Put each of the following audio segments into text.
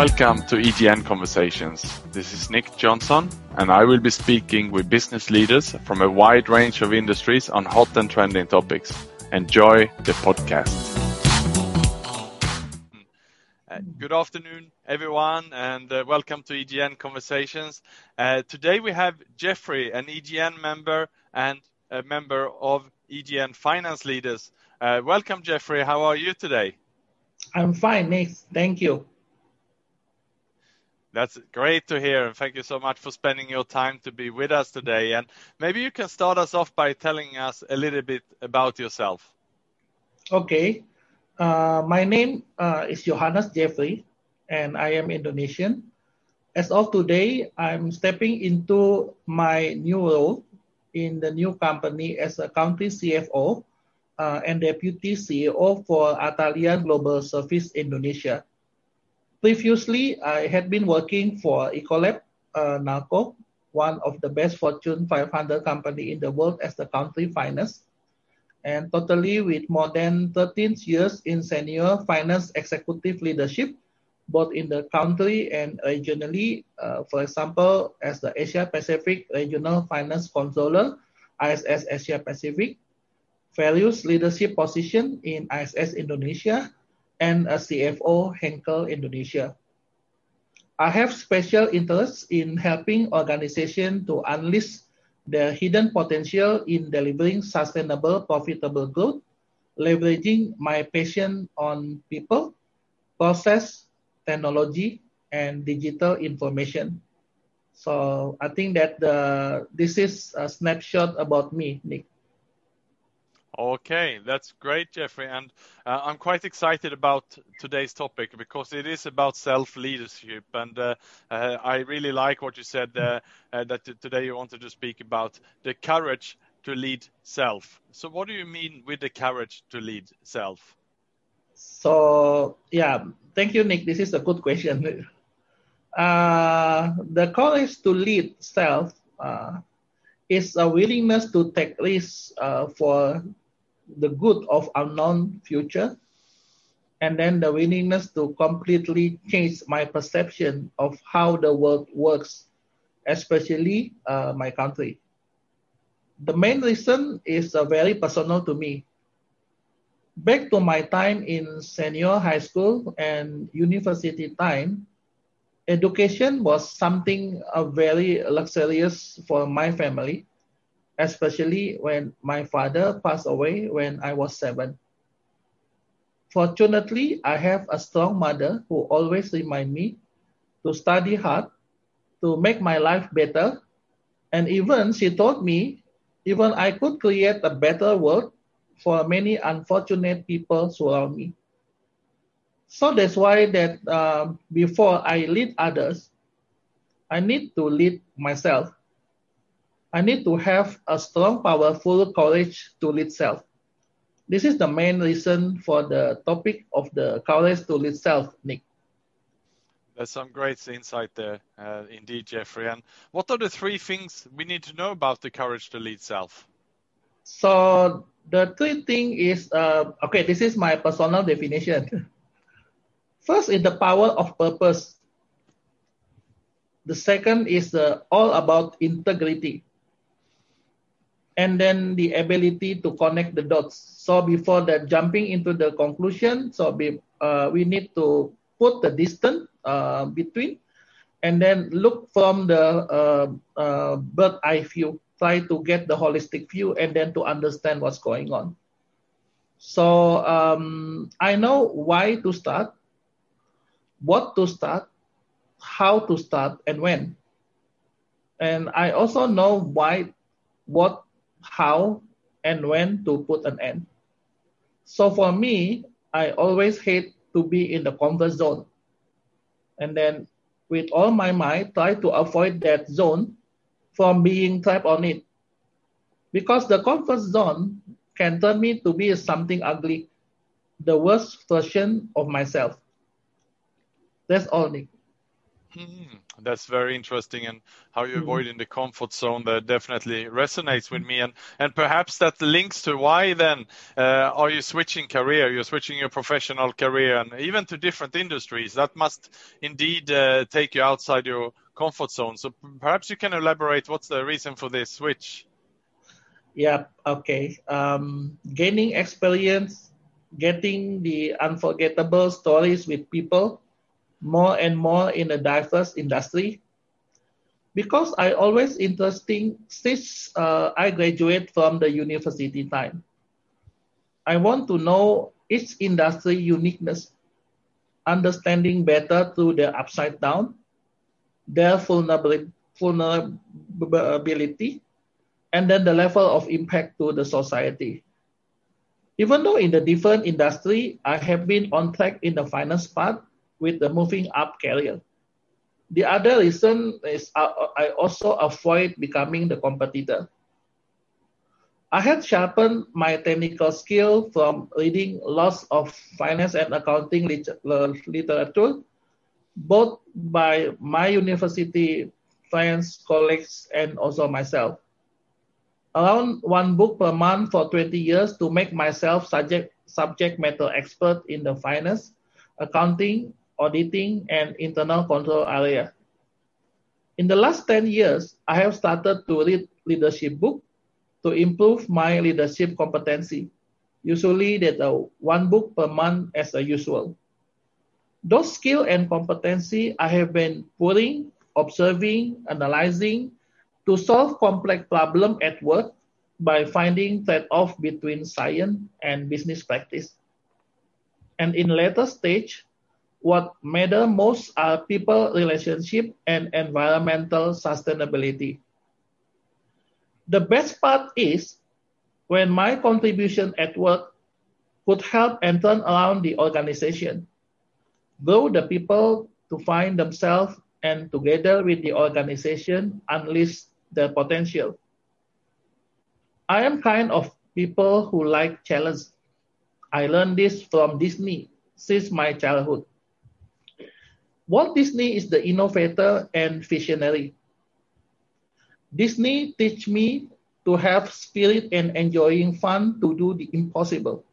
Welcome to EGN Conversations. This is Nick Jonsson, and I will be speaking with business leaders from a wide range of industries on hot and trending topics. Enjoy the podcast. Uh, good afternoon, everyone, and uh, welcome to EGN Conversations. Uh, today we have Jeffry, an EGN member and a member of EGN Finance Leaders. Uh, welcome, Jeffry. How are you today? I'm fine, Nick. Thank you. That's great to hear, and thank you so much for spending your time to be with us today. And maybe you can start us off by telling us a little bit about yourself. Okay. Uh, my name uh, is Yohanes Jeffry, and I am Indonesian. As of today, I'm stepping into my new role in the new company as a country CFO uh, and deputy CEO for Atalian Global Service Indonesia. Previously, I had been working for Ecolab uh, Nalco, one of the best Fortune 500 company in the world as the country finance, and totally with more than 13 years in senior finance executive leadership, both in the country and regionally. Uh, for example, as the Asia Pacific Regional Finance Controller, ISS Asia Pacific, various leadership position in ISS Indonesia, and a CFO Henkel Indonesia. I have special interest in helping organizations to unleash their hidden potential in delivering sustainable, profitable growth, leveraging my passion on people, process, technology, and digital information. So I think that the, this is a snapshot about me, Nick. Okay, that's great, Jeffry. And uh, I'm quite excited about today's topic because it is about self leadership. And uh, uh, I really like what you said uh, uh, that today you wanted to speak about the courage to lead self. So, what do you mean with the courage to lead self? So, yeah, thank you, Nick. This is a good question. Uh, the courage to lead self is a willingness to take risks uh, for the good of unknown future, and then the willingness to completely change my perception of how the world works, especially uh, my country. The main reason is uh, very personal to me. Back to my time in senior high school and university time, education was something uh, very luxurious for my family especially when my father passed away when I was seven. Fortunately, I have a strong mother who always remind me to study hard, to make my life better, and even she told me even I could create a better world for many unfortunate people surround me. So that's why that uh, before I lead others, I need to lead myself I need to have a strong, powerful courage to lead self. This is the main reason for the topic of the courage to lead self, Nick. That's some great insight there, uh, indeed, Jeffry. And what are the three things we need to know about the courage to lead self? So the three thing is uh, okay. This is my personal definition. First is the power of purpose. The second is uh, all about integrity and then the ability to connect the dots. So before that jumping into the conclusion, so be, uh, we need to put the distance uh, between and then look from the uh, uh, bird eye view, try to get the holistic view and then to understand what's going on. So um, I know why to start, what to start, how to start, and when. And I also know why, what how and when to put an end. So for me, I always hate to be in the comfort zone. And then with all my might, try to avoid that zone from being trapped on it. Because the comfort zone can turn me to be something ugly, the worst version of myself. That's all, Nick. Hmm, that's very interesting and how you mm-hmm. avoid in the comfort zone that definitely resonates with me and and perhaps that links to why then uh, are you switching career? You're switching your professional career and even to different industries. That must indeed uh, take you outside your comfort zone. So perhaps you can elaborate what's the reason for this switch? Yeah okay. Um, gaining experience getting the unforgettable stories with people more and more in a diverse industry because I always interesting since uh, I graduate from the university time. I want to know each industry uniqueness, understanding better through the upside down, their vulnerability, and then the level of impact to the society. Even though in the different industry, I have been on track in the finance part, with the moving up career. The other reason is I also avoid becoming the competitor. I had sharpened my technical skill from reading lots of finance and accounting literature, both by my university friends, colleagues, and also myself. Around one book per month for 20 years to make myself subject, subject matter expert in the finance, accounting, auditing, and internal control area. In the last 10 years, I have started to read leadership book to improve my leadership competency. Usually that one book per month as a usual. Those skill and competency I have been putting, observing, analyzing to solve complex problem at work by finding trade-off between science and business practice. And in later stage, what matter most are people relationship and environmental sustainability. The best part is when my contribution at work could help and turn around the organization, grow the people to find themselves and together with the organization unleash their potential. I am kind of people who like challenge. I learned this from Disney since my childhood. Walt Disney is the innovator and visionary. Disney teach me to have spirit and enjoying fun to do the impossible.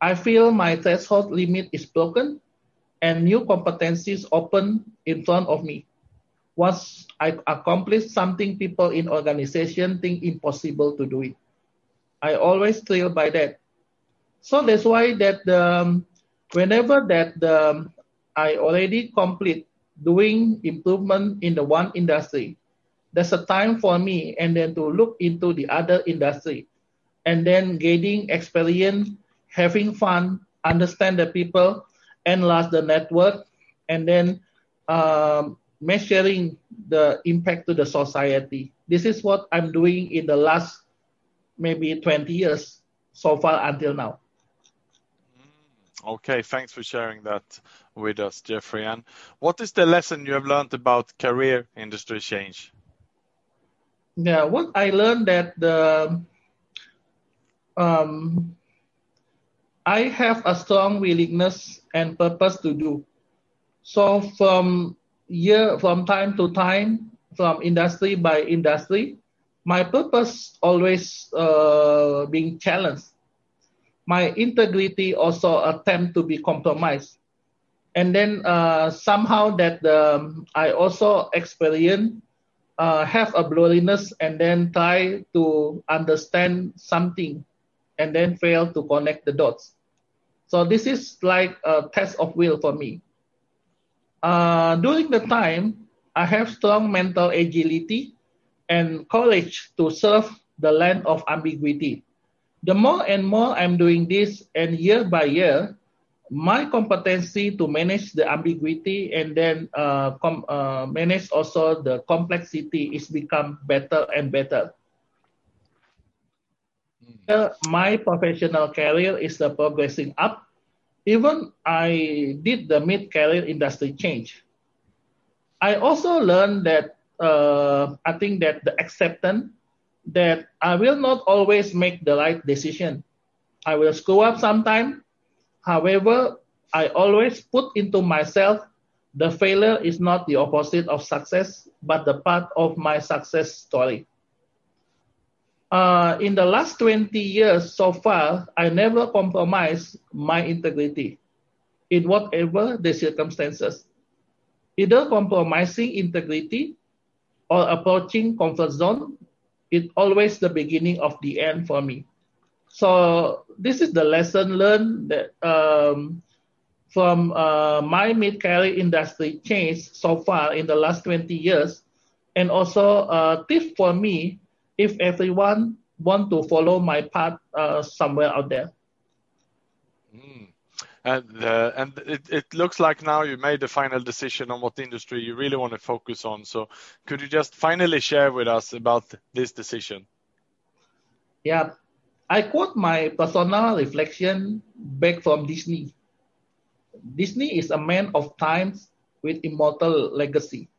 I feel my threshold limit is broken and new competencies open in front of me. Once I accomplish something people in organization think impossible to do it. I always thrilled by that. So that's why that um, whenever that the I already complete doing improvement in the one industry. There's a time for me and then to look into the other industry and then gaining experience, having fun, understand the people, enlarge the network, and then um, measuring the impact to the society. This is what I'm doing in the last maybe 20 years so far until now. Okay, thanks for sharing that with us, Jeffry. And what is the lesson you have learned about career industry change? Yeah, what I learned that the um, I have a strong willingness and purpose to do. So from year from time to time, from industry by industry, my purpose always uh, being challenged my integrity also attempt to be compromised. And then uh, somehow that um, I also experience uh, have a blurriness and then try to understand something and then fail to connect the dots. So this is like a test of will for me. Uh, during the time, I have strong mental agility and courage to serve the land of ambiguity the more and more I'm doing this, and year by year, my competency to manage the ambiguity and then uh, com- uh, manage also the complexity is become better and better. Mm. my professional career is uh, progressing up. Even I did the mid-career industry change. I also learned that uh, I think that the acceptance that I will not always make the right decision. I will screw up sometime. However, I always put into myself The failure is not the opposite of success, but the part of my success story. Uh, in the last 20 years so far, I never compromised my integrity in whatever the circumstances. Either compromising integrity or approaching comfort zone is always the beginning of the end for me. So this is the lesson learned that um, from uh, my mid-career industry change so far in the last 20 years, and also a tip for me if everyone want to follow my path uh, somewhere out there. Mm. And uh, and it, it looks like now you made the final decision on what industry you really want to focus on. So could you just finally share with us about this decision? Yeah, I quote my personal reflection back from Disney. Disney is a man of times with immortal legacy.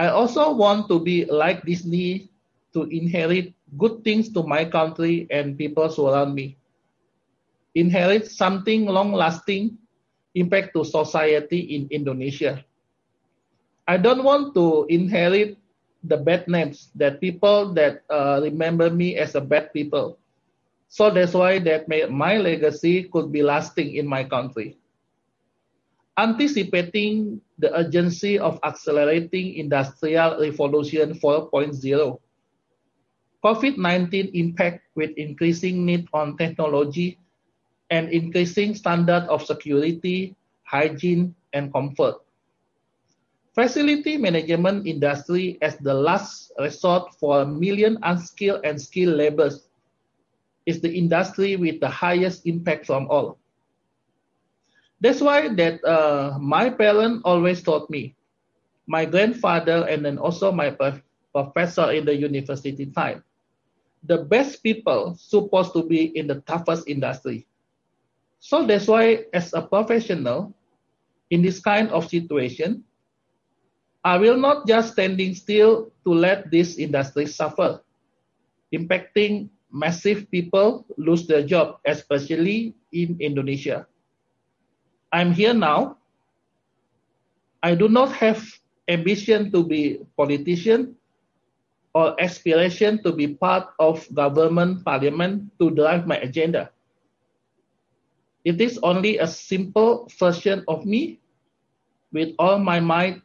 I also want to be like Disney to inherit good things to my country and people around me. Inherit something long lasting impact to society in Indonesia. I don't want to inherit the bad names that people that uh, remember me as a bad people. So that's why that may, my legacy could be lasting in my country. Anticipating the urgency of accelerating industrial revolution 4.0. COVID-19 impact with increasing need on technology and increasing standard of security, hygiene, and comfort Facility management industry as the last resort for a million unskilled and skilled laborers is the industry with the highest impact from all. That's why that uh, my parents always taught me, my grandfather and then also my professor in the university time, the best people supposed to be in the toughest industry. So that's why as a professional in this kind of situation, I will not just standing still to let this industry suffer, impacting massive people lose their job, especially in Indonesia. I'm here now. I do not have ambition to be politician or aspiration to be part of government parliament to drive my agenda. It is only a simple version of me with all my might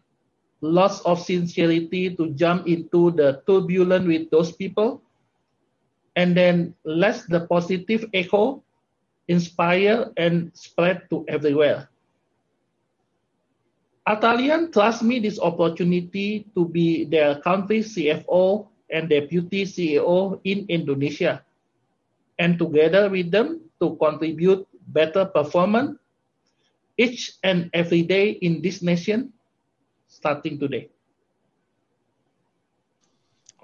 loss of sincerity to jump into the turbulent with those people. And then let the positive echo inspire and spread to everywhere. Atalian trust me this opportunity to be their country CFO and deputy CEO in Indonesia. And together with them to contribute better performance each and every day in this nation starting today.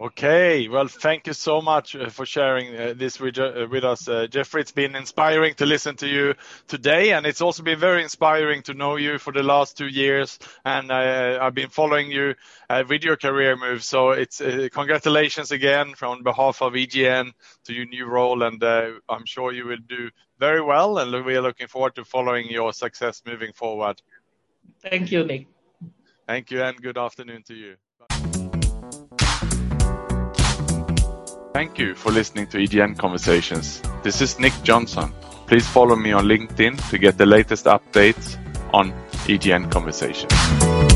Okay, well, thank you so much uh, for sharing uh, this with, uh, with us, uh, Jeffry. It's been inspiring to listen to you today, and it's also been very inspiring to know you for the last two years. And uh, I've been following you uh, with your career move. So it's congratulations again on behalf of EGN to your new role, and I'm sure you will do very well. And we are looking forward to following your success moving forward. Thank you, Nick. Thank you and good afternoon to you. Thank you for listening to EGN Conversations. This is Nick Jonsson. Please follow me on LinkedIn to get the latest updates on EGN Conversations.